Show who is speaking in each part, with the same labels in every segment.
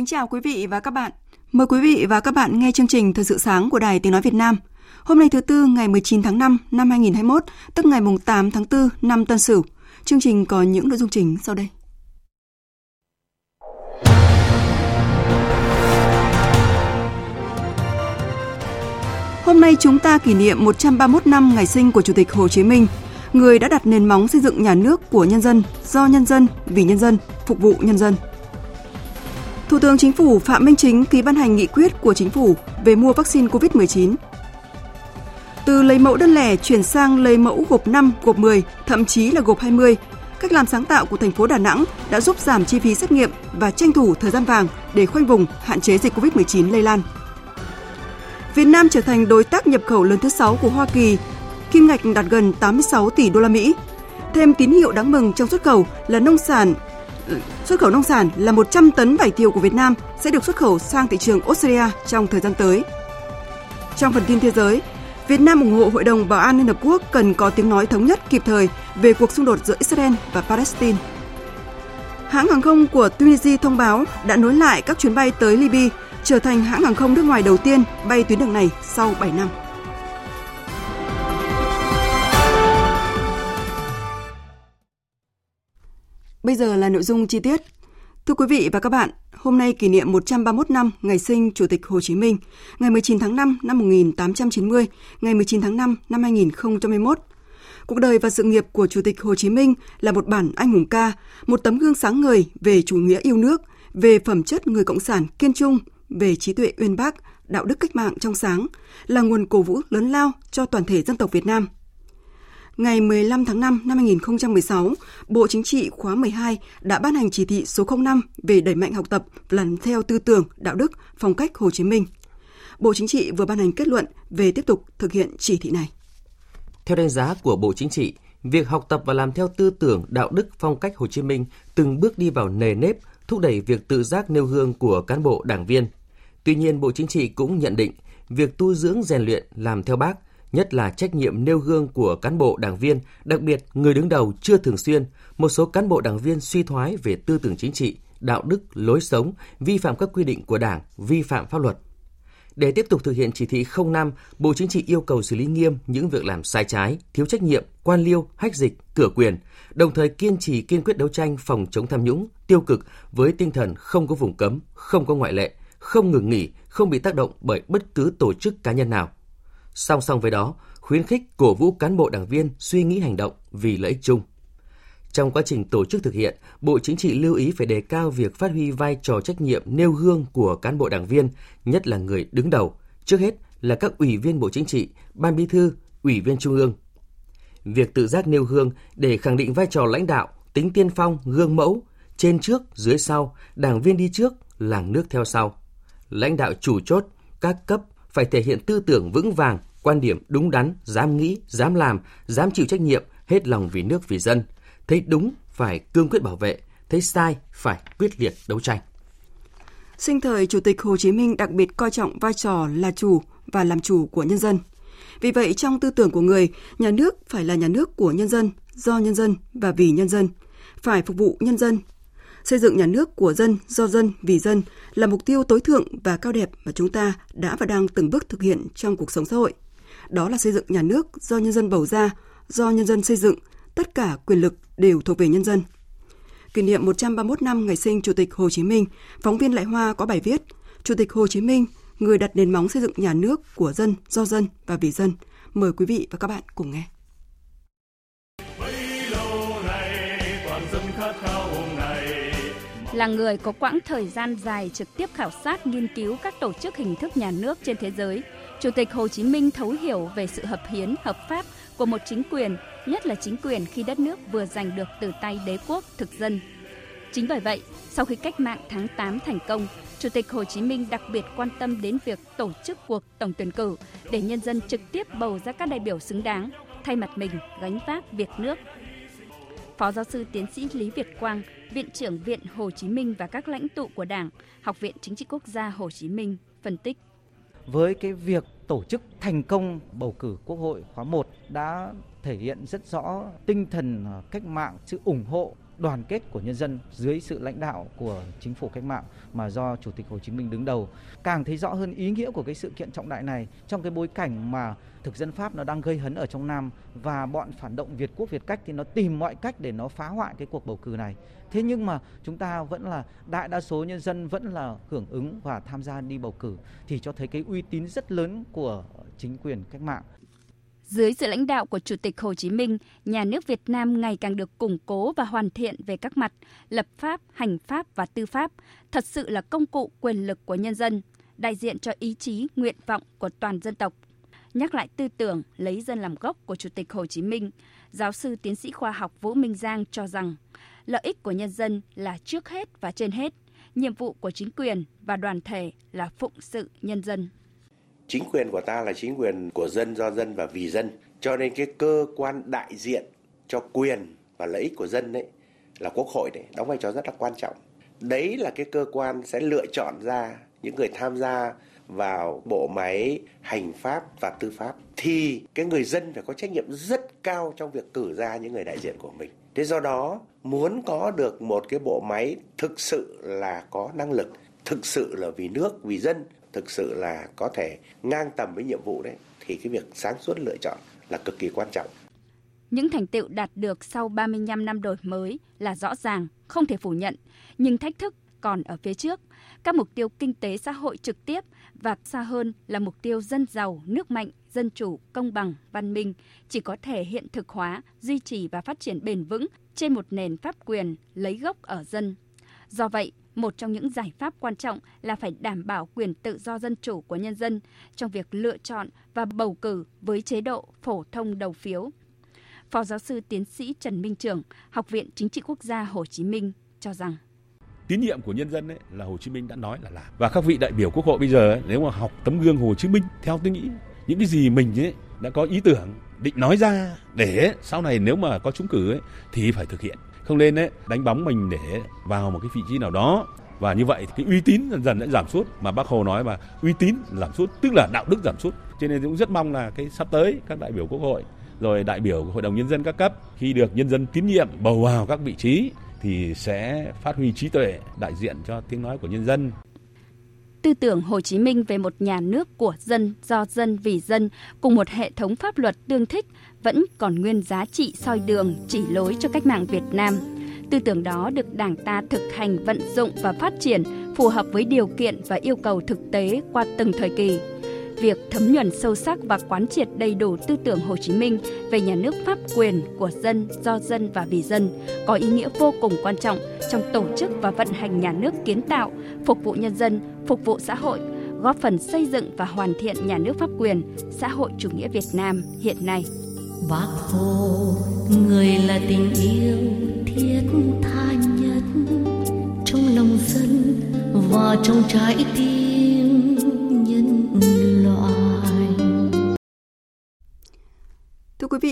Speaker 1: Kính chào quý vị và các bạn. Mời quý vị và các bạn nghe chương trình Thời sự sáng của Đài Tiếng Nói Việt Nam. Hôm nay thứ Tư ngày 19 tháng 5 năm 2021, tức ngày 8 tháng 4 năm Tân Sửu. Chương trình có những nội dung chính sau đây. Hôm nay chúng ta kỷ niệm 131 năm ngày sinh của Chủ tịch Hồ Chí Minh, người đã đặt nền móng xây dựng nhà nước của nhân dân, do nhân dân, vì nhân dân, phục vụ nhân dân. Thủ tướng Chính phủ Phạm Minh Chính ký ban hành nghị quyết của Chính phủ về mua vaccine COVID-19. Từ lấy mẫu đơn lẻ chuyển sang lấy mẫu gộp 5, gộp 10, thậm chí là gộp 20, cách làm sáng tạo của thành phố Đà Nẵng đã giúp giảm chi phí xét nghiệm và tranh thủ thời gian vàng để khoanh vùng hạn chế dịch COVID-19 lây lan. Việt Nam trở thành đối tác nhập khẩu lớn thứ 6 của Hoa Kỳ, kim ngạch đạt gần 86 tỷ đô la Mỹ. Thêm tín hiệu đáng mừng trong xuất khẩu là nông sản xuất khẩu nông sản là 100 tấn vải thiều của Việt Nam sẽ được xuất khẩu sang thị trường Australia trong thời gian tới. Trong phần tin thế giới, Việt Nam ủng hộ Hội đồng Bảo an Liên Hợp Quốc cần có tiếng nói thống nhất kịp thời về cuộc xung đột giữa Israel và Palestine. Hãng hàng không của Tunisia thông báo đã nối lại các chuyến bay tới Libya, trở thành hãng hàng không nước ngoài đầu tiên bay tuyến đường này sau 7 năm. Bây giờ là nội dung chi tiết. Thưa quý vị và các bạn, hôm nay kỷ niệm 131 năm ngày sinh Chủ tịch Hồ Chí Minh, ngày 19 tháng 5 năm 1890, ngày 19 tháng 5 năm 2021. Cuộc đời và sự nghiệp của Chủ tịch Hồ Chí Minh là một bản anh hùng ca, một tấm gương sáng ngời về chủ nghĩa yêu nước, về phẩm chất người cộng sản kiên trung, về trí tuệ uyên bác, đạo đức cách mạng trong sáng, là nguồn cổ vũ lớn lao cho toàn thể dân tộc Việt Nam – ngày 15 tháng 5 năm 2016, Bộ Chính trị khóa 12 đã ban hành chỉ thị số 05 về đẩy mạnh học tập làm theo tư tưởng, đạo đức, phong cách Hồ Chí Minh. Bộ Chính trị vừa ban hành kết luận về tiếp tục thực hiện chỉ thị này.
Speaker 2: Theo đánh giá của Bộ Chính trị, việc học tập và làm theo tư tưởng, đạo đức, phong cách Hồ Chí Minh từng bước đi vào nề nếp, thúc đẩy việc tự giác nêu gương của cán bộ đảng viên. Tuy nhiên, Bộ Chính trị cũng nhận định việc tu dưỡng rèn luyện làm theo bác nhất là trách nhiệm nêu gương của cán bộ đảng viên, đặc biệt người đứng đầu chưa thường xuyên, một số cán bộ đảng viên suy thoái về tư tưởng chính trị, đạo đức, lối sống, vi phạm các quy định của Đảng, vi phạm pháp luật. Để tiếp tục thực hiện chỉ thị 05, Bộ Chính trị yêu cầu xử lý nghiêm những việc làm sai trái, thiếu trách nhiệm, quan liêu, hách dịch, cửa quyền, đồng thời kiên trì kiên quyết đấu tranh phòng chống tham nhũng, tiêu cực với tinh thần không có vùng cấm, không có ngoại lệ, không ngừng nghỉ, không bị tác động bởi bất cứ tổ chức cá nhân nào – Song song với đó, khuyến khích cổ vũ cán bộ đảng viên suy nghĩ hành động vì lợi ích chung. Trong quá trình tổ chức thực hiện, Bộ Chính trị lưu ý phải đề cao việc phát huy vai trò trách nhiệm nêu gương của cán bộ đảng viên, nhất là người đứng đầu, trước hết là các ủy viên Bộ Chính trị, Ban Bí thư, Ủy viên Trung ương. Việc tự giác nêu gương để khẳng định vai trò lãnh đạo, tính tiên phong, gương mẫu, trên trước, dưới sau, đảng viên đi trước, làng nước theo sau. Lãnh đạo chủ chốt, các cấp phải thể hiện tư tưởng vững vàng, quan điểm đúng đắn, dám nghĩ, dám làm, dám chịu trách nhiệm, hết lòng vì nước vì dân. Thấy đúng phải cương quyết bảo vệ, thấy sai phải quyết liệt đấu tranh.
Speaker 1: Sinh thời Chủ tịch Hồ Chí Minh đặc biệt coi trọng vai trò là chủ và làm chủ của nhân dân. Vì vậy trong tư tưởng của người, nhà nước phải là nhà nước của nhân dân, do nhân dân và vì nhân dân, phải phục vụ nhân dân, Xây dựng nhà nước của dân, do dân, vì dân là mục tiêu tối thượng và cao đẹp mà chúng ta đã và đang từng bước thực hiện trong cuộc sống xã hội. Đó là xây dựng nhà nước do nhân dân bầu ra, do nhân dân xây dựng, tất cả quyền lực đều thuộc về nhân dân. Kỷ niệm 131 năm ngày sinh Chủ tịch Hồ Chí Minh, phóng viên Lại Hoa có bài viết Chủ tịch Hồ Chí Minh, người đặt nền móng xây dựng nhà nước của dân, do dân và vì dân. Mời quý vị và các bạn cùng nghe.
Speaker 3: là người có quãng thời gian dài trực tiếp khảo sát nghiên cứu các tổ chức hình thức nhà nước trên thế giới, Chủ tịch Hồ Chí Minh thấu hiểu về sự hợp hiến, hợp pháp của một chính quyền, nhất là chính quyền khi đất nước vừa giành được từ tay đế quốc thực dân. Chính bởi vậy, sau khi cách mạng tháng 8 thành công, Chủ tịch Hồ Chí Minh đặc biệt quan tâm đến việc tổ chức cuộc tổng tuyển cử để nhân dân trực tiếp bầu ra các đại biểu xứng đáng, thay mặt mình gánh vác việc nước. Phó giáo sư tiến sĩ Lý Việt Quang, Viện trưởng Viện Hồ Chí Minh và các lãnh tụ của Đảng, Học viện Chính trị Quốc gia Hồ Chí Minh phân tích.
Speaker 4: Với cái việc tổ chức thành công bầu cử Quốc hội khóa 1 đã thể hiện rất rõ tinh thần ờ, cách mạng, sự ủng hộ đoàn kết của nhân dân dưới sự lãnh đạo của chính phủ cách mạng mà do Chủ tịch Hồ Chí Minh đứng đầu. Càng thấy rõ hơn ý nghĩa của cái sự kiện trọng đại này trong cái bối cảnh mà thực dân Pháp nó đang gây hấn ở trong Nam và bọn phản động Việt quốc, Việt cách thì nó tìm mọi cách để nó phá hoại cái cuộc bầu cử này. Thế nhưng mà chúng ta vẫn là, đại đa số nhân dân vẫn là hưởng ứng và tham gia đi bầu cử thì cho thấy cái uy tín rất lớn của chính quyền cách mạng.
Speaker 3: Dưới sự lãnh đạo của Chủ tịch Hồ Chí Minh, nhà nước Việt Nam ngày càng được củng cố và hoàn thiện về các mặt lập pháp, hành pháp và tư pháp, thật sự là công cụ quyền lực của nhân dân, đại diện cho ý chí, nguyện vọng của toàn dân tộc. Nhắc lại tư tưởng lấy dân làm gốc của Chủ tịch Hồ Chí Minh, giáo sư tiến sĩ khoa học Vũ Minh Giang cho rằng lợi ích của nhân dân là trước hết và trên hết, nhiệm vụ của chính quyền và đoàn thể là phụng sự nhân dân
Speaker 5: chính quyền của ta là chính quyền của dân, do dân và vì dân. Cho nên cái cơ quan đại diện cho quyền và lợi ích của dân đấy là quốc hội đấy, đóng vai trò rất là quan trọng. Đấy là cái cơ quan sẽ lựa chọn ra những người tham gia vào bộ máy, hành pháp và tư pháp. Thì cái người dân phải có trách nhiệm rất cao trong việc cử ra những người đại diện của mình. Thế do đó, muốn có được một cái bộ máy thực sự là có năng lực, thực sự là vì nước, vì dân thực sự là có thể ngang tầm với nhiệm vụ đấy thì cái việc sáng suốt lựa chọn là cực kỳ quan trọng.
Speaker 3: Những thành tựu đạt được sau 35 năm đổi mới là rõ ràng, không thể phủ nhận, nhưng thách thức còn ở phía trước. Các mục tiêu kinh tế xã hội trực tiếp và xa hơn là mục tiêu dân giàu, nước mạnh, dân chủ, công bằng, văn minh chỉ có thể hiện thực hóa, duy trì và phát triển bền vững trên một nền pháp quyền lấy gốc ở dân. Do vậy, một trong những giải pháp quan trọng là phải đảm bảo quyền tự do dân chủ của nhân dân trong việc lựa chọn và bầu cử với chế độ phổ thông đầu phiếu. Phó giáo sư tiến sĩ Trần Minh Trường, Học viện Chính trị Quốc gia Hồ Chí Minh cho rằng.
Speaker 6: Tín nhiệm của nhân dân ấy là Hồ Chí Minh đã nói là làm. Và các vị đại biểu quốc hội bây giờ ấy, nếu mà học tấm gương Hồ Chí Minh theo tôi nghĩ những cái gì mình ấy đã có ý tưởng định nói ra để sau này nếu mà có trúng cử ấy, thì phải thực hiện không nên đấy đánh bóng mình để vào một cái vị trí nào đó. Và như vậy thì cái uy tín dần dần sẽ giảm sút. Mà bác hồ nói mà uy tín giảm sút, tức là đạo đức giảm sút. Cho nên cũng rất mong là cái sắp tới các đại biểu quốc hội, rồi đại biểu của hội đồng nhân dân các cấp, khi được nhân dân tín nhiệm, bầu vào các vị trí thì sẽ phát huy trí tuệ đại diện cho tiếng nói của nhân dân
Speaker 3: tư tưởng Hồ Chí Minh về một nhà nước của dân, do dân, vì dân, cùng một hệ thống pháp luật tương thích vẫn còn nguyên giá trị soi đường, chỉ lối cho cách mạng Việt Nam. Tư tưởng đó được Đảng ta thực hành vận dụng và phát triển phù hợp với điều kiện và yêu cầu thực tế qua từng thời kỳ. Việc thấm nhuần sâu sắc và quán triệt đầy đủ tư tưởng Hồ Chí Minh về nhà nước pháp quyền của dân, do dân và vì dân có ý nghĩa vô cùng quan trọng trong tổ chức và vận hành nhà nước kiến tạo, phục vụ nhân dân, phục vụ xã hội, góp phần xây dựng và hoàn thiện nhà nước pháp quyền, xã hội chủ nghĩa Việt Nam hiện nay.
Speaker 7: Bác Hồ, người là tình yêu thiết tha nhất trong lòng dân và trong trái tim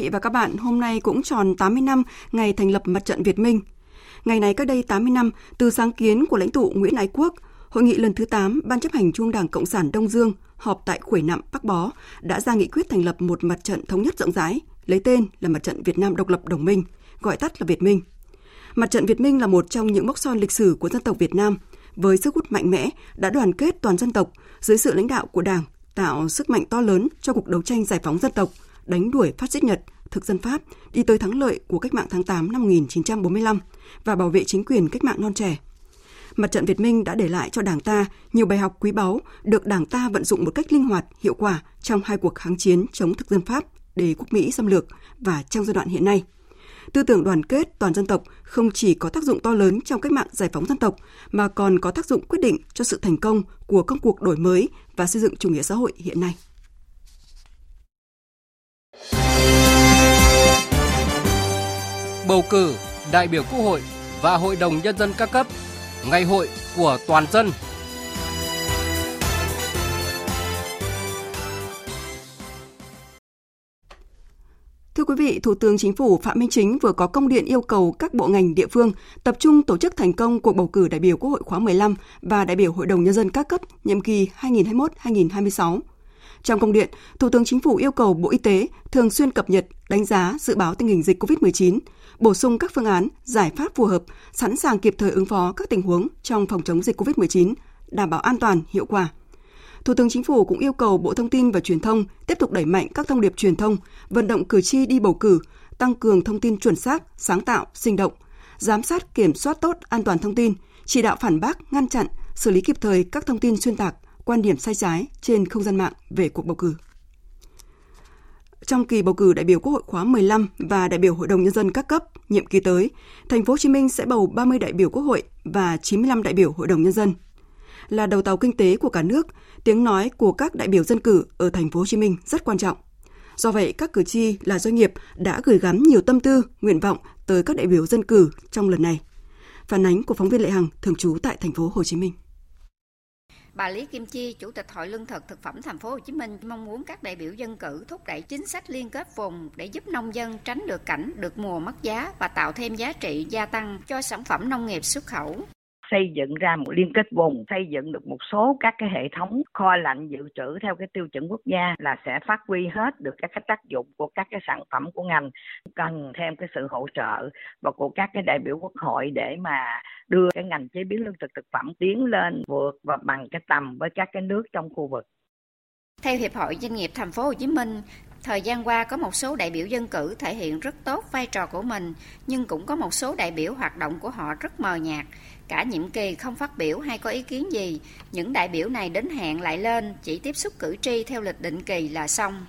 Speaker 1: vị và các bạn, hôm nay cũng tròn 80 năm ngày thành lập Mặt trận Việt Minh. Ngày này cách đây 80 năm, từ sáng kiến của lãnh tụ Nguyễn Ái Quốc, Hội nghị lần thứ 8 Ban chấp hành Trung Đảng Cộng sản Đông Dương họp tại Khuổi Nạm, Bắc Bó đã ra nghị quyết thành lập một mặt trận thống nhất rộng rãi, lấy tên là Mặt trận Việt Nam Độc lập Đồng minh, gọi tắt là Việt Minh. Mặt trận Việt Minh là một trong những mốc son lịch sử của dân tộc Việt Nam, với sức hút mạnh mẽ đã đoàn kết toàn dân tộc dưới sự lãnh đạo của Đảng, tạo sức mạnh to lớn cho cuộc đấu tranh giải phóng dân tộc, đánh đuổi phát xít Nhật, thực dân Pháp đi tới thắng lợi của cách mạng tháng 8 năm 1945 và bảo vệ chính quyền cách mạng non trẻ. Mặt trận Việt Minh đã để lại cho Đảng ta nhiều bài học quý báu được Đảng ta vận dụng một cách linh hoạt, hiệu quả trong hai cuộc kháng chiến chống thực dân Pháp để quốc Mỹ xâm lược và trong giai đoạn hiện nay. Tư tưởng đoàn kết toàn dân tộc không chỉ có tác dụng to lớn trong cách mạng giải phóng dân tộc mà còn có tác dụng quyết định cho sự thành công của công cuộc đổi mới và xây dựng chủ nghĩa xã hội hiện nay.
Speaker 8: Bầu cử đại biểu Quốc hội và Hội đồng nhân dân các cấp, ngày hội của toàn dân
Speaker 1: Thưa quý vị, Thủ tướng Chính phủ Phạm Minh Chính vừa có công điện yêu cầu các bộ ngành địa phương tập trung tổ chức thành công cuộc bầu cử đại biểu Quốc hội khóa 15 và đại biểu Hội đồng Nhân dân các cấp nhiệm kỳ 2021-2026. Trong công điện, Thủ tướng Chính phủ yêu cầu Bộ Y tế thường xuyên cập nhật, đánh giá, dự báo tình hình dịch COVID-19, bổ sung các phương án, giải pháp phù hợp, sẵn sàng kịp thời ứng phó các tình huống trong phòng chống dịch COVID-19, đảm bảo an toàn, hiệu quả – Thủ tướng Chính phủ cũng yêu cầu Bộ Thông tin và Truyền thông tiếp tục đẩy mạnh các thông điệp truyền thông, vận động cử tri đi bầu cử, tăng cường thông tin chuẩn xác, sáng tạo, sinh động, giám sát kiểm soát tốt an toàn thông tin, chỉ đạo phản bác, ngăn chặn, xử lý kịp thời các thông tin xuyên tạc, quan điểm sai trái trên không gian mạng về cuộc bầu cử. Trong kỳ bầu cử đại biểu Quốc hội khóa 15 và đại biểu Hội đồng nhân dân các cấp nhiệm kỳ tới, thành phố Hồ Chí Minh sẽ bầu 30 đại biểu Quốc hội và 95 đại biểu Hội đồng nhân dân. Là đầu tàu kinh tế của cả nước, tiếng nói của các đại biểu dân cử ở thành phố Hồ Chí Minh rất quan trọng. Do vậy, các cử tri là doanh nghiệp đã gửi gắm nhiều tâm tư, nguyện vọng tới các đại biểu dân cử trong lần này. Phản ánh của phóng viên Lệ Hằng thường trú tại thành phố Hồ Chí Minh.
Speaker 9: Bà Lý Kim Chi, Chủ tịch Hội Lương thực Thực phẩm Thành phố Hồ Chí Minh mong muốn các đại biểu dân cử thúc đẩy chính sách liên kết vùng để giúp nông dân tránh được cảnh được mùa mất giá và tạo thêm giá trị gia tăng cho sản phẩm nông nghiệp xuất khẩu
Speaker 10: xây dựng ra một liên kết vùng, xây dựng được một số các cái hệ thống kho lạnh dự trữ theo cái tiêu chuẩn quốc gia là sẽ phát huy hết được các cái tác dụng của các cái sản phẩm của ngành. Cần thêm cái sự hỗ trợ và của các cái đại biểu quốc hội để mà đưa cái ngành chế biến lương thực thực phẩm tiến lên vượt và bằng cái tầm với các cái nước trong khu vực.
Speaker 9: Theo Hiệp hội Doanh nghiệp Thành phố Hồ Chí Minh, Thời gian qua có một số đại biểu dân cử thể hiện rất tốt vai trò của mình, nhưng cũng có một số đại biểu hoạt động của họ rất mờ nhạt. Cả nhiệm kỳ không phát biểu hay có ý kiến gì, những đại biểu này đến hẹn lại lên, chỉ tiếp xúc cử tri theo lịch định kỳ là xong.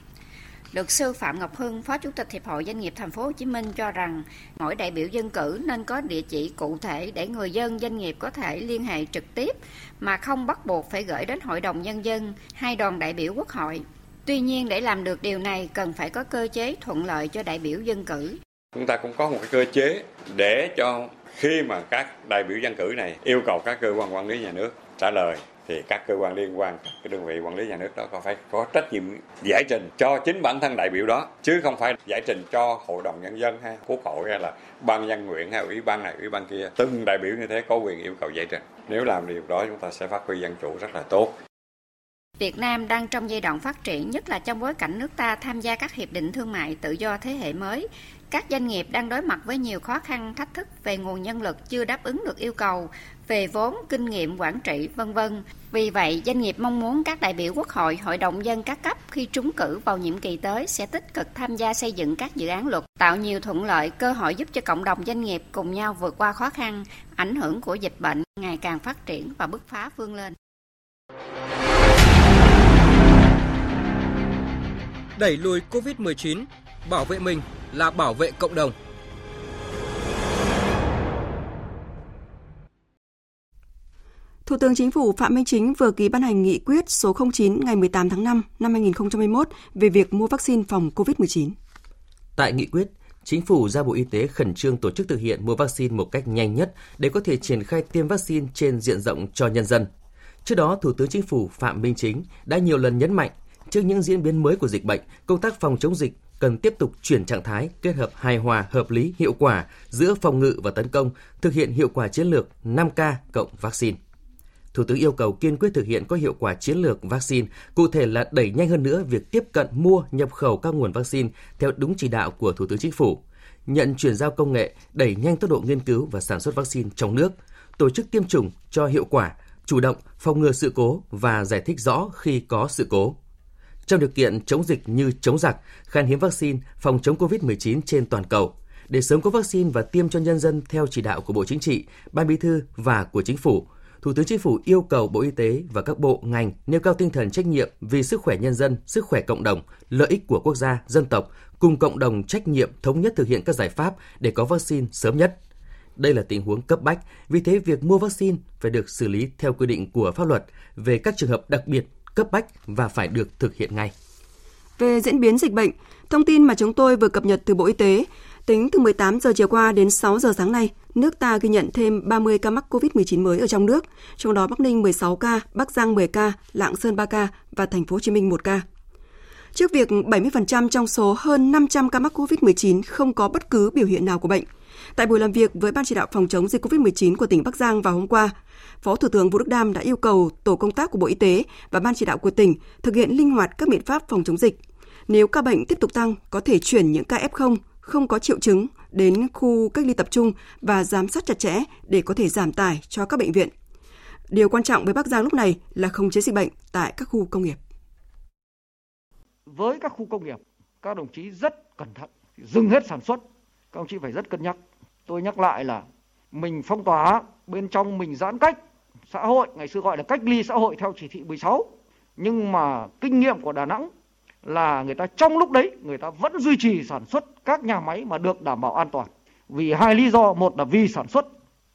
Speaker 9: Luật sư Phạm Ngọc Hưng, Phó Chủ tịch Hiệp hội Doanh nghiệp Thành phố Hồ Chí Minh cho rằng mỗi đại biểu dân cử nên có địa chỉ cụ thể để người dân doanh nghiệp có thể liên hệ trực tiếp mà không bắt buộc phải gửi đến Hội đồng nhân dân hay đoàn đại biểu Quốc hội. Tuy nhiên để làm được điều này cần phải có cơ chế thuận lợi cho đại biểu dân cử.
Speaker 11: Chúng ta cũng có một cái cơ chế để cho khi mà các đại biểu dân cử này yêu cầu các cơ quan quản lý nhà nước trả lời thì các cơ quan liên quan các cái đơn vị quản lý nhà nước đó có phải có trách nhiệm giải trình cho chính bản thân đại biểu đó chứ không phải giải trình cho hội đồng nhân dân hay quốc hội hay là ban dân nguyện hay ủy ban này ủy ban kia. Từng đại biểu như thế có quyền yêu cầu giải trình. Nếu làm điều đó chúng ta sẽ phát huy dân chủ rất là tốt.
Speaker 9: Việt Nam đang trong giai đoạn phát triển, nhất là trong bối cảnh nước ta tham gia các hiệp định thương mại tự do thế hệ mới. Các doanh nghiệp đang đối mặt với nhiều khó khăn, thách thức về nguồn nhân lực chưa đáp ứng được yêu cầu, về vốn, kinh nghiệm quản trị, vân vân. Vì vậy, doanh nghiệp mong muốn các đại biểu Quốc hội, Hội đồng dân các cấp khi trúng cử vào nhiệm kỳ tới sẽ tích cực tham gia xây dựng các dự án luật, tạo nhiều thuận lợi, cơ hội giúp cho cộng đồng doanh nghiệp cùng nhau vượt qua khó khăn, ảnh hưởng của dịch bệnh ngày càng phát triển và bứt phá vươn lên.
Speaker 8: đẩy lùi COVID-19, bảo vệ mình là bảo vệ cộng đồng.
Speaker 1: Thủ tướng Chính phủ Phạm Minh Chính vừa ký ban hành nghị quyết số 09 ngày 18 tháng 5 năm 2021 về việc mua vaccine phòng COVID-19.
Speaker 2: Tại nghị quyết, Chính phủ ra Bộ Y tế khẩn trương tổ chức thực hiện mua vaccine một cách nhanh nhất để có thể triển khai tiêm vaccine trên diện rộng cho nhân dân. Trước đó, Thủ tướng Chính phủ Phạm Minh Chính đã nhiều lần nhấn mạnh Trước những diễn biến mới của dịch bệnh, công tác phòng chống dịch cần tiếp tục chuyển trạng thái kết hợp hài hòa, hợp lý, hiệu quả giữa phòng ngự và tấn công, thực hiện hiệu quả chiến lược 5K cộng vaccine. Thủ tướng yêu cầu kiên quyết thực hiện có hiệu quả chiến lược vaccine, cụ thể là đẩy nhanh hơn nữa việc tiếp cận mua, nhập khẩu các nguồn vaccine theo đúng chỉ đạo của Thủ tướng Chính phủ, nhận chuyển giao công nghệ, đẩy nhanh tốc độ nghiên cứu và sản xuất vaccine trong nước, tổ chức tiêm chủng cho hiệu quả, chủ động phòng ngừa sự cố và giải thích rõ khi có sự cố. Trong điều kiện chống dịch như chống giặc, khan hiếm vaccine phòng chống COVID-19 trên toàn cầu, để sớm có vaccine và tiêm cho nhân dân theo chỉ đạo của Bộ Chính trị, Ban Bí thư và của Chính phủ, Thủ tướng Chính phủ yêu cầu Bộ Y tế và các bộ ngành nêu cao tinh thần trách nhiệm vì sức khỏe nhân dân, sức khỏe cộng đồng, lợi ích của quốc gia, dân tộc, cùng cộng đồng trách nhiệm thống nhất thực hiện các giải pháp để có vaccine sớm nhất. Đây là tình huống cấp bách, vì thế việc mua vaccine phải được xử lý theo quy định của pháp luật về các trường hợp đặc biệt, cấp bách và phải được thực hiện ngay.
Speaker 1: Về diễn biến dịch bệnh, thông tin mà chúng tôi vừa cập nhật từ Bộ Y tế, tính từ 18 giờ chiều qua đến 6 giờ sáng nay, nước ta ghi nhận thêm 30 ca mắc COVID-19 mới ở trong nước, trong đó Bắc Ninh 16 ca, Bắc Giang 10 ca, Lạng Sơn 3 ca và Thành phố Hồ Chí Minh 1 ca. Trước việc 70% trong số hơn 500 ca mắc COVID-19 không có bất cứ biểu hiện nào của bệnh, tại buổi làm việc với Ban chỉ đạo phòng chống dịch COVID-19 của tỉnh Bắc Giang vào hôm qua, Phó Thủ tướng Vũ Đức Đam đã yêu cầu tổ công tác của Bộ Y tế và Ban chỉ đạo của tỉnh thực hiện linh hoạt các biện pháp phòng chống dịch. Nếu ca bệnh tiếp tục tăng, có thể chuyển những ca F0 không có triệu chứng đến khu cách ly tập trung và giám sát chặt chẽ để có thể giảm tải cho các bệnh viện. Điều quan trọng với Bắc Giang lúc này là không chế dịch bệnh tại các khu công nghiệp.
Speaker 12: Với các khu công nghiệp, các đồng chí rất cẩn thận, dừng hết sản xuất. Các đồng chí phải rất cân nhắc. Tôi nhắc lại là mình phong tỏa, bên trong mình giãn cách xã hội, ngày xưa gọi là cách ly xã hội theo chỉ thị 16. Nhưng mà kinh nghiệm của Đà Nẵng là người ta trong lúc đấy người ta vẫn duy trì sản xuất các nhà máy mà được đảm bảo an toàn. Vì hai lý do, một là vì sản xuất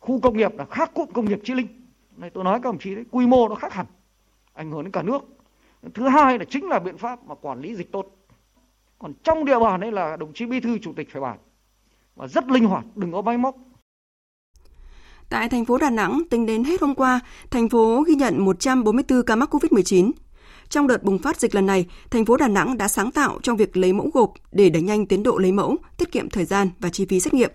Speaker 12: khu công nghiệp là khác cụm công nghiệp Chi Linh. Này tôi nói các đồng chí đấy, quy mô nó khác hẳn, ảnh hưởng đến cả nước. Thứ hai là chính là biện pháp mà quản lý dịch tốt. Còn trong địa bàn đấy là đồng chí bí thư chủ tịch phải bàn và rất linh hoạt, đừng có máy móc.
Speaker 1: Tại thành phố Đà Nẵng, tính đến hết hôm qua, thành phố ghi nhận 144 ca mắc COVID-19. Trong đợt bùng phát dịch lần này, thành phố Đà Nẵng đã sáng tạo trong việc lấy mẫu gộp để đẩy nhanh tiến độ lấy mẫu, tiết kiệm thời gian và chi phí xét nghiệm.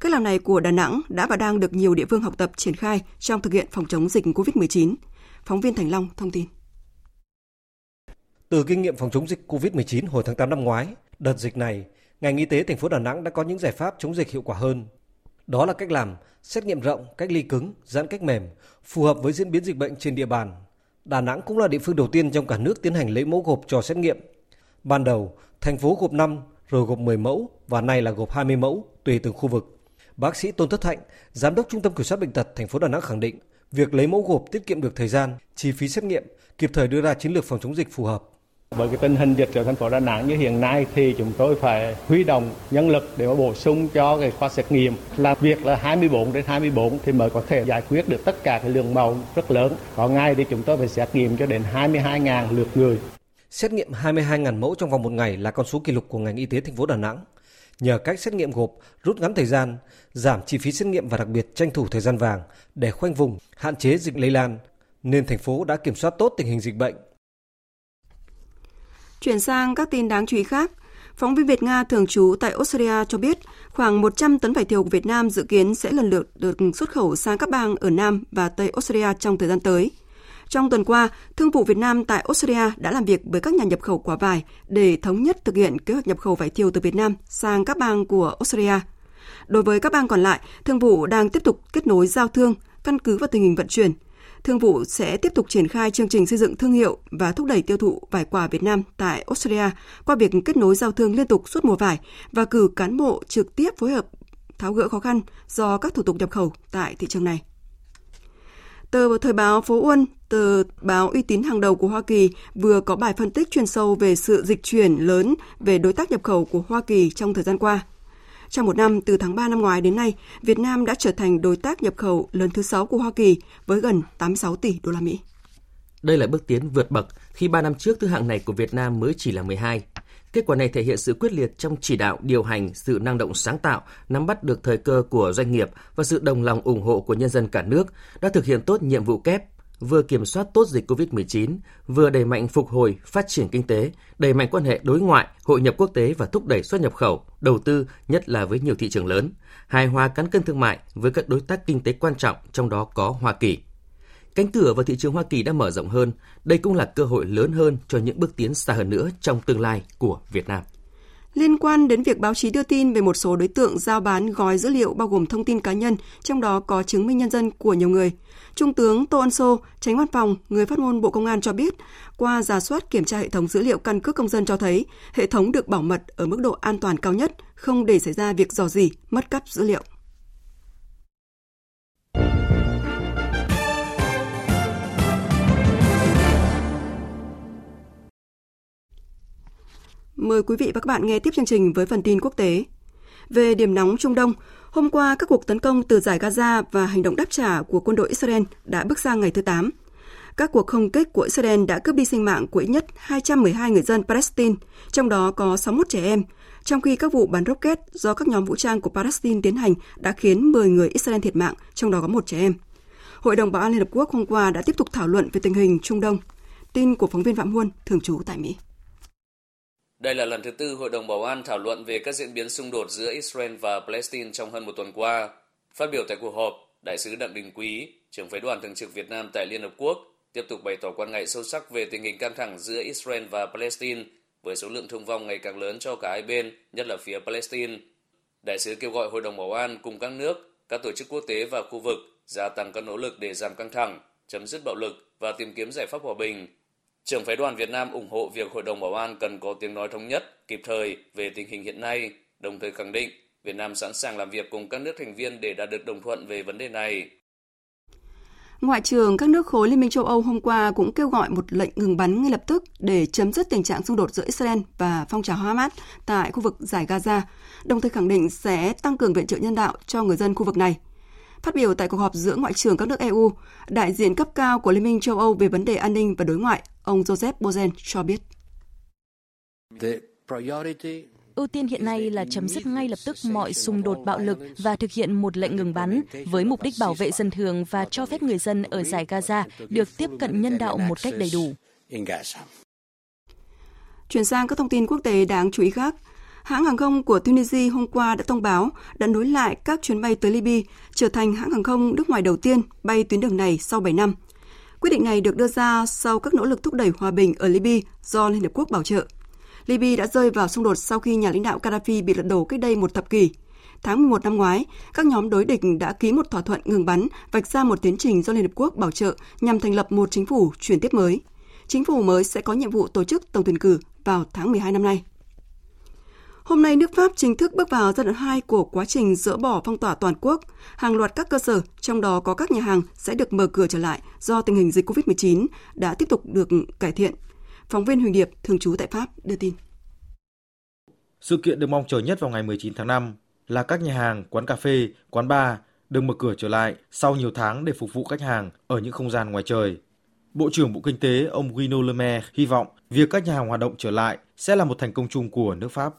Speaker 1: Cách làm này của Đà Nẵng đã và đang được nhiều địa phương học tập triển khai trong thực hiện phòng chống dịch COVID-19. Phóng viên Thành Long thông tin.
Speaker 13: Từ kinh nghiệm phòng chống dịch COVID-19 hồi tháng 8 năm ngoái, đợt dịch này, ngành y tế thành phố Đà Nẵng đã có những giải pháp chống dịch hiệu quả hơn. Đó là cách làm xét nghiệm rộng, cách ly cứng, giãn cách mềm, phù hợp với diễn biến dịch bệnh trên địa bàn. Đà Nẵng cũng là địa phương đầu tiên trong cả nước tiến hành lấy mẫu gộp cho xét nghiệm. Ban đầu, thành phố gộp 5, rồi gộp 10 mẫu và nay là gộp 20 mẫu tùy từng khu vực. Bác sĩ Tôn Thất Thạnh, giám đốc Trung tâm Kiểm soát bệnh tật thành phố Đà Nẵng khẳng định, việc lấy mẫu gộp tiết kiệm được thời gian, chi phí xét nghiệm, kịp thời đưa ra chiến lược phòng chống dịch phù hợp.
Speaker 14: Với cái tình hình dịch ở thành phố Đà Nẵng như hiện nay thì chúng tôi phải huy động nhân lực để mà bổ sung cho cái khoa xét nghiệm. Làm việc là 24 đến 24 thì mới có thể giải quyết được tất cả cái lượng mẫu rất lớn. Có ngay thì chúng tôi phải xét nghiệm cho đến 22.000 lượt người.
Speaker 13: Xét nghiệm 22.000 mẫu trong vòng một ngày là con số kỷ lục của ngành y tế thành phố Đà Nẵng. Nhờ cách xét nghiệm gộp rút ngắn thời gian, giảm chi phí xét nghiệm và đặc biệt tranh thủ thời gian vàng để khoanh vùng, hạn chế dịch lây lan, nên thành phố đã kiểm soát tốt tình hình dịch bệnh
Speaker 1: Chuyển sang các tin đáng chú ý khác, phóng viên Việt Nga thường trú tại Australia cho biết khoảng 100 tấn vải thiều của Việt Nam dự kiến sẽ lần lượt được xuất khẩu sang các bang ở Nam và Tây Australia trong thời gian tới. Trong tuần qua, Thương vụ Việt Nam tại Australia đã làm việc với các nhà nhập khẩu quả vải để thống nhất thực hiện kế hoạch nhập khẩu vải thiều từ Việt Nam sang các bang của Australia. Đối với các bang còn lại, Thương vụ đang tiếp tục kết nối giao thương, căn cứ vào tình hình vận chuyển – Thương vụ sẽ tiếp tục triển khai chương trình xây dựng thương hiệu và thúc đẩy tiêu thụ vải quả Việt Nam tại Australia qua việc kết nối giao thương liên tục suốt mùa vải và cử cán bộ trực tiếp phối hợp tháo gỡ khó khăn do các thủ tục nhập khẩu tại thị trường này. Tờ Thời báo Phố Uân, tờ báo uy tín hàng đầu của Hoa Kỳ, vừa có bài phân tích chuyên sâu về sự dịch chuyển lớn về đối tác nhập khẩu của Hoa Kỳ trong thời gian qua. Trong một năm, từ tháng 3 năm ngoái đến nay, Việt Nam đã trở thành đối tác nhập khẩu lớn thứ 6 của Hoa Kỳ với gần 86 tỷ đô la Mỹ.
Speaker 2: Đây là bước tiến vượt bậc khi 3 năm trước thứ hạng này của Việt Nam mới chỉ là 12. Kết quả này thể hiện sự quyết liệt trong chỉ đạo, điều hành, sự năng động sáng tạo, nắm bắt được thời cơ của doanh nghiệp và sự đồng lòng ủng hộ của nhân dân cả nước đã thực hiện tốt nhiệm vụ kép vừa kiểm soát tốt dịch COVID-19, vừa đẩy mạnh phục hồi, phát triển kinh tế, đẩy mạnh quan hệ đối ngoại, hội nhập quốc tế và thúc đẩy xuất nhập khẩu, đầu tư, nhất là với nhiều thị trường lớn, hài hòa cán cân thương mại với các đối tác kinh tế quan trọng, trong đó có Hoa Kỳ. Cánh cửa vào thị trường Hoa Kỳ đã mở rộng hơn, đây cũng là cơ hội lớn hơn cho những bước tiến xa hơn nữa trong tương lai của Việt Nam
Speaker 1: liên quan đến việc báo chí đưa tin về một số đối tượng giao bán gói dữ liệu bao gồm thông tin cá nhân, trong đó có chứng minh nhân dân của nhiều người. Trung tướng Tô Ân Sô, tránh văn phòng, người phát ngôn Bộ Công an cho biết, qua giả soát kiểm tra hệ thống dữ liệu căn cước công dân cho thấy hệ thống được bảo mật ở mức độ an toàn cao nhất, không để xảy ra việc dò dỉ, mất cắp dữ liệu. Mời quý vị và các bạn nghe tiếp chương trình với phần tin quốc tế. Về điểm nóng Trung Đông, hôm qua các cuộc tấn công từ giải Gaza và hành động đáp trả của quân đội Israel đã bước sang ngày thứ 8. Các cuộc không kích của Israel đã cướp đi sinh mạng của ít nhất 212 người dân Palestine, trong đó có 61 trẻ em, trong khi các vụ bắn rocket do các nhóm vũ trang của Palestine tiến hành đã khiến 10 người Israel thiệt mạng, trong đó có một trẻ em. Hội đồng Bảo an Liên Hợp Quốc hôm qua đã tiếp tục thảo luận về tình hình Trung Đông. Tin của phóng viên Phạm Huân, thường trú tại Mỹ.
Speaker 15: Đây là lần thứ tư Hội đồng Bảo an thảo luận về các diễn biến xung đột giữa Israel và Palestine trong hơn một tuần qua. Phát biểu tại cuộc họp, Đại sứ Đặng Đình Quý, trưởng phái đoàn thường trực Việt Nam tại Liên Hợp Quốc, tiếp tục bày tỏ quan ngại sâu sắc về tình hình căng thẳng giữa Israel và Palestine với số lượng thương vong ngày càng lớn cho cả hai bên, nhất là phía Palestine. Đại sứ kêu gọi Hội đồng Bảo an cùng các nước, các tổ chức quốc tế và khu vực gia tăng các nỗ lực để giảm căng thẳng, chấm dứt bạo lực và tìm kiếm giải pháp hòa bình. Trưởng phái đoàn Việt Nam ủng hộ việc Hội đồng Bảo an cần có tiếng nói thống nhất, kịp thời về tình hình hiện nay, đồng thời khẳng định Việt Nam sẵn sàng làm việc cùng các nước thành viên để đạt được đồng thuận về vấn đề này.
Speaker 1: Ngoại trưởng các nước khối Liên minh châu Âu hôm qua cũng kêu gọi một lệnh ngừng bắn ngay lập tức để chấm dứt tình trạng xung đột giữa Israel và phong trào Hamas tại khu vực giải Gaza, đồng thời khẳng định sẽ tăng cường viện trợ nhân đạo cho người dân khu vực này. Phát biểu tại cuộc họp giữa ngoại trưởng các nước EU, đại diện cấp cao của Liên minh châu Âu về vấn đề an ninh và đối ngoại, ông Joseph Borrell cho biết.
Speaker 16: Ưu tiên hiện nay là chấm dứt ngay lập tức mọi xung đột bạo lực và thực hiện một lệnh ngừng bắn với mục đích bảo vệ dân thường và cho phép người dân ở giải Gaza được tiếp cận nhân đạo một cách đầy đủ.
Speaker 1: Chuyển sang các thông tin quốc tế đáng chú ý khác. Hãng hàng không của Tunisia hôm qua đã thông báo đã nối lại các chuyến bay tới Libya, trở thành hãng hàng không nước ngoài đầu tiên bay tuyến đường này sau 7 năm. Quyết định này được đưa ra sau các nỗ lực thúc đẩy hòa bình ở Libya do Liên Hợp Quốc bảo trợ. Libya đã rơi vào xung đột sau khi nhà lãnh đạo Gaddafi bị lật đổ cách đây một thập kỷ. Tháng 11 năm ngoái, các nhóm đối địch đã ký một thỏa thuận ngừng bắn, vạch ra một tiến trình do Liên Hợp Quốc bảo trợ nhằm thành lập một chính phủ chuyển tiếp mới. Chính phủ mới sẽ có nhiệm vụ tổ chức tổng tuyển cử vào tháng 12 năm nay. Hôm nay, nước Pháp chính thức bước vào giai đoạn 2 của quá trình dỡ bỏ phong tỏa toàn quốc. Hàng loạt các cơ sở, trong đó có các nhà hàng, sẽ được mở cửa trở lại do tình hình dịch COVID-19 đã tiếp tục được cải thiện. Phóng viên Huỳnh Điệp, thường trú tại Pháp, đưa tin.
Speaker 17: Sự kiện được mong chờ nhất vào ngày 19 tháng 5 là các nhà hàng, quán cà phê, quán bar được mở cửa trở lại sau nhiều tháng để phục vụ khách hàng ở những không gian ngoài trời. Bộ trưởng Bộ Kinh tế ông Guino Le Maire hy vọng việc các nhà hàng hoạt động trở lại sẽ là một thành công chung của nước Pháp.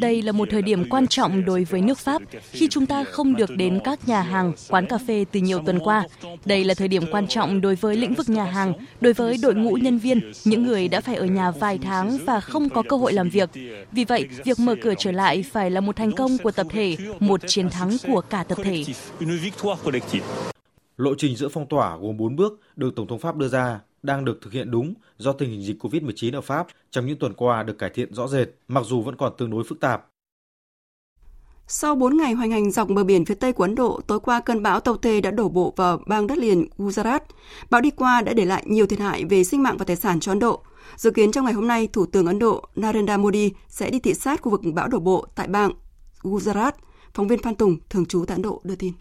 Speaker 16: Đây là một thời điểm quan trọng đối với nước Pháp khi chúng ta không được đến các nhà hàng, quán cà phê từ nhiều tuần qua. Đây là thời điểm quan trọng đối với lĩnh vực nhà hàng, đối với đội ngũ nhân viên, những người đã phải ở nhà vài tháng và không có cơ hội làm việc. Vì vậy, việc mở cửa trở lại phải là một thành công của tập thể, một chiến thắng của cả tập thể.
Speaker 17: Lộ trình giữa phong tỏa gồm 4 bước được Tổng thống Pháp đưa ra đang được thực hiện đúng do tình hình dịch COVID-19 ở Pháp trong những tuần qua được cải thiện rõ rệt, mặc dù vẫn còn tương đối phức tạp.
Speaker 1: Sau 4 ngày hoành hành dọc bờ biển phía tây của Ấn Độ, tối qua cơn bão Taute đã đổ bộ vào bang đất liền Gujarat. Bão đi qua đã để lại nhiều thiệt hại về sinh mạng và tài sản cho Ấn Độ. Dự kiến trong ngày hôm nay, Thủ tướng Ấn Độ Narendra Modi sẽ đi thị sát khu vực bão đổ bộ tại bang Gujarat. Phóng viên Phan Tùng, thường trú tại Ấn Độ, đưa tin.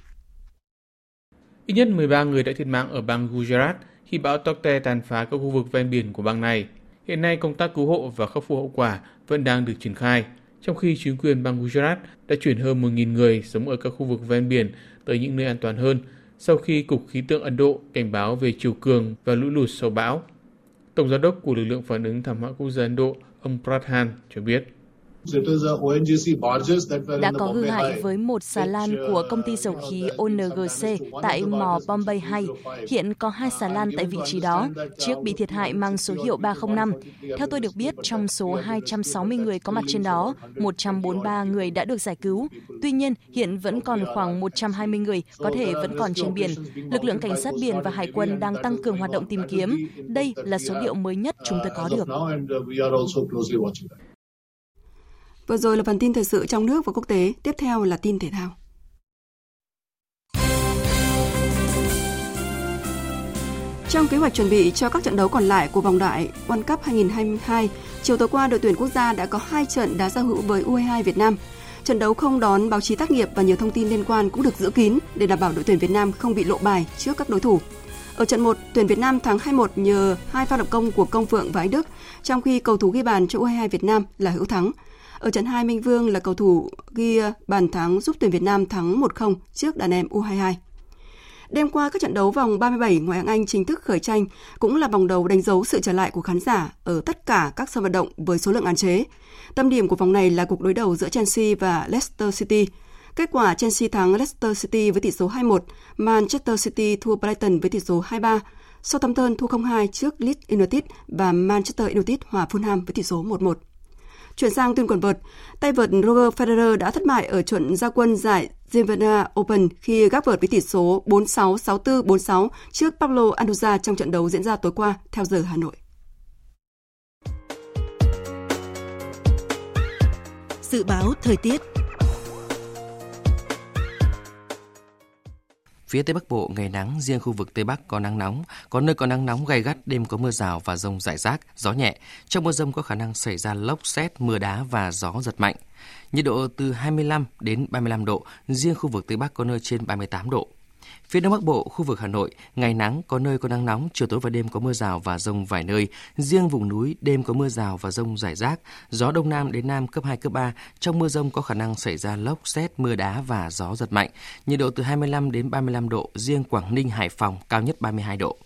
Speaker 18: Ít nhất 13 người đã thiệt mạng ở bang Gujarat khi bão Tokte tàn phá các khu vực ven biển của bang này. Hiện nay công tác cứu hộ và khắc phục hậu quả vẫn đang được triển khai, trong khi chính quyền bang Gujarat đã chuyển hơn 1.000 người sống ở các khu vực ven biển tới những nơi an toàn hơn sau khi Cục Khí tượng Ấn Độ cảnh báo về chiều cường và lũ lụt sau bão. Tổng giám đốc của lực lượng phản ứng thảm họa quốc gia Ấn Độ, ông Pradhan cho biết.
Speaker 16: Đã có hư hại với một xà lan của công ty dầu khí ONGC tại mò Bombay 2. Hiện có hai xà lan tại vị trí đó. Chiếc bị thiệt hại mang số hiệu 305. Theo tôi được biết, trong số 260 người có mặt trên đó, 143 người đã được giải cứu. Tuy nhiên, hiện vẫn còn khoảng 120 người có thể vẫn còn trên biển. Lực lượng cảnh sát biển và hải quân đang tăng cường hoạt động tìm kiếm. Đây là số liệu mới nhất chúng tôi có được.
Speaker 1: Vừa rồi là phần tin thời sự trong nước và quốc tế, tiếp theo là tin thể thao. Trong kế hoạch chuẩn bị cho các trận đấu còn lại của vòng đại World Cup 2022, chiều tối qua đội tuyển quốc gia đã có hai trận đá giao hữu với U22 Việt Nam. Trận đấu không đón báo chí tác nghiệp và nhiều thông tin liên quan cũng được giữ kín để đảm bảo đội tuyển Việt Nam không bị lộ bài trước các đối thủ. Ở trận 1, tuyển Việt Nam thắng 2-1 nhờ hai pha lập công của Công Phượng và Anh Đức, trong khi cầu thủ ghi bàn cho U22 Việt Nam là Hữu Thắng. Ở trận 2, Minh Vương là cầu thủ ghi ờ, bàn thắng giúp tuyển Việt Nam thắng 1-0 trước đàn em U22. Đêm qua, các trận đấu vòng 37 ngoại hạng Anh chính thức khởi tranh cũng là vòng đầu đánh dấu sự trở lại của khán giả ở tất cả các sân vận động với số lượng hạn chế. Tâm điểm của vòng này là cuộc đối đầu giữa Chelsea và Leicester City. Kết quả Chelsea thắng Leicester City với tỷ số 2-1, Manchester City thua Brighton với tỷ số 2-3, Southampton thua 0-2 trước Leeds United và Manchester United hòa Fulham với tỷ số 1-1. Chuyển sang tuyên quần vợt, tay vợt Roger Federer đã thất bại ở trận gia quân giải Geneva Open khi gác vợt với tỷ số 4-6, 6-4, 4-6 trước Pablo Andujar trong trận đấu diễn ra tối qua theo giờ Hà Nội.
Speaker 19: Dự báo thời tiết
Speaker 2: Phía Tây Bắc Bộ ngày nắng, riêng khu vực Tây Bắc có nắng nóng, có nơi có nắng nóng gay gắt, đêm có mưa rào và rông rải rác, gió nhẹ. Trong mưa rông có khả năng xảy ra lốc xét, mưa đá và gió giật mạnh. Nhiệt độ từ 25 đến 35 độ, riêng khu vực Tây Bắc có nơi trên 38 độ. Phía Đông Bắc Bộ, khu vực Hà Nội, ngày nắng, có nơi có nắng nóng, chiều tối và đêm có mưa rào và rông vài nơi. Riêng vùng núi, đêm có mưa rào và rông rải rác. Gió Đông Nam đến Nam cấp 2, cấp 3. Trong mưa rông có khả năng xảy ra lốc, xét, mưa đá và gió giật mạnh. Nhiệt độ từ 25 đến 35 độ, riêng Quảng Ninh, Hải Phòng cao nhất 32 độ.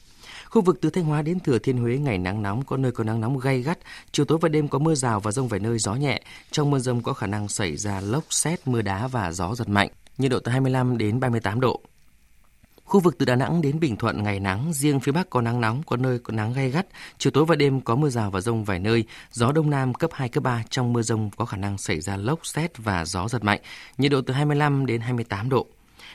Speaker 2: Khu vực từ Thanh Hóa đến Thừa Thiên Huế ngày nắng nóng, có nơi có nắng nóng gay gắt, chiều tối và đêm có mưa rào và rông vài nơi gió nhẹ. Trong mưa rông có khả năng xảy ra lốc, xét, mưa đá và gió giật mạnh. Nhiệt độ từ 25 đến 38 độ. Khu vực từ Đà Nẵng đến Bình Thuận ngày nắng, riêng phía Bắc có nắng nóng, có nơi có nắng gay gắt, chiều tối và đêm có mưa rào và rông vài nơi, gió Đông Nam cấp 2, cấp 3, trong mưa rông có khả năng xảy ra lốc, xét và gió giật mạnh, nhiệt độ từ 25 đến 28 độ.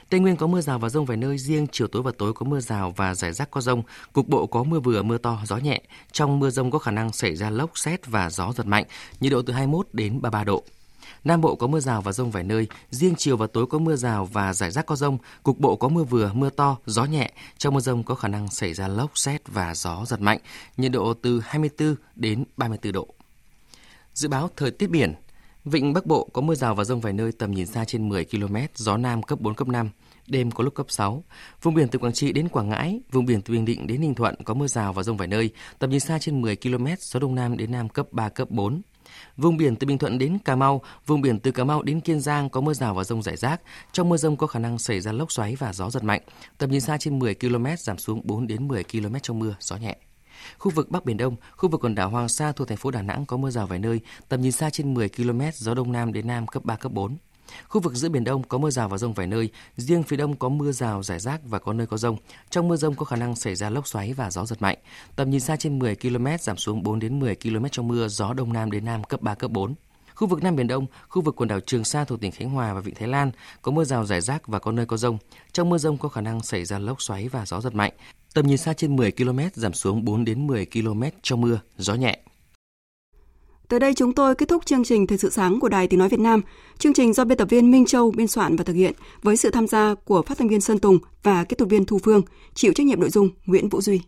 Speaker 2: Tây Nguyên có mưa rào và rông vài nơi, riêng chiều tối và tối có mưa rào và rải rác có rông, cục bộ có mưa vừa mưa to, gió nhẹ. Trong mưa rông có khả năng xảy ra lốc, xét và gió giật mạnh, nhiệt độ từ 21 đến 33 độ. Nam Bộ có mưa rào và rông vài nơi, riêng chiều và tối có mưa rào và rải rác có rông, cục bộ có mưa vừa, mưa to, gió nhẹ. Trong mưa rông có khả năng xảy ra lốc, xét và gió giật mạnh, nhiệt độ từ 24 đến 34 độ. Dự báo thời tiết biển, Vịnh Bắc Bộ có mưa rào và rông vài nơi tầm nhìn xa trên 10 km, gió Nam cấp 4, cấp 5, đêm có lúc cấp 6. Vùng biển từ Quảng Trị đến Quảng Ngãi, vùng biển từ Bình Định đến Ninh Thuận có mưa rào và rông vài nơi, tầm nhìn xa trên 10 km, gió Đông Nam đến Nam cấp 3, cấp 4. Vùng biển từ Bình Thuận đến Cà Mau, vùng biển từ Cà Mau đến Kiên Giang có mưa rào và rông rải rác. Trong mưa rông có khả năng xảy ra lốc xoáy và gió giật mạnh. Tầm nhìn xa trên 10 km giảm xuống 4 đến 10 km trong mưa, gió nhẹ. Khu vực Bắc Biển Đông, khu vực quần đảo Hoàng Sa thuộc thành phố Đà Nẵng có mưa rào vài nơi, tầm nhìn xa trên 10 km, gió đông nam đến nam cấp 3 cấp 4. Khu vực giữa Biển Đông có mưa rào và rông vài nơi, riêng phía Đông có mưa rào rải rác và có nơi có rông. Trong mưa rông có khả năng xảy ra lốc xoáy và gió giật mạnh. Tầm nhìn xa trên 10 km giảm xuống 4 đến 10 km trong mưa, gió Đông Nam đến Nam cấp 3, cấp 4. Khu vực Nam Biển Đông, khu vực quần đảo Trường Sa thuộc tỉnh Khánh Hòa và Vịnh Thái Lan có mưa rào rải rác và có nơi có rông. Trong mưa rông có khả năng xảy ra lốc xoáy và gió giật mạnh. Tầm nhìn xa trên 10 km giảm xuống 4 đến 10 km trong mưa, gió nhẹ.
Speaker 1: Tới đây chúng tôi kết thúc chương trình Thời sự sáng của Đài Tiếng Nói Việt Nam. Chương trình do biên tập viên Minh Châu biên soạn và thực hiện với sự tham gia của phát thanh viên Sơn Tùng và kết thuật viên Thu Phương, chịu trách nhiệm nội dung Nguyễn Vũ Duy.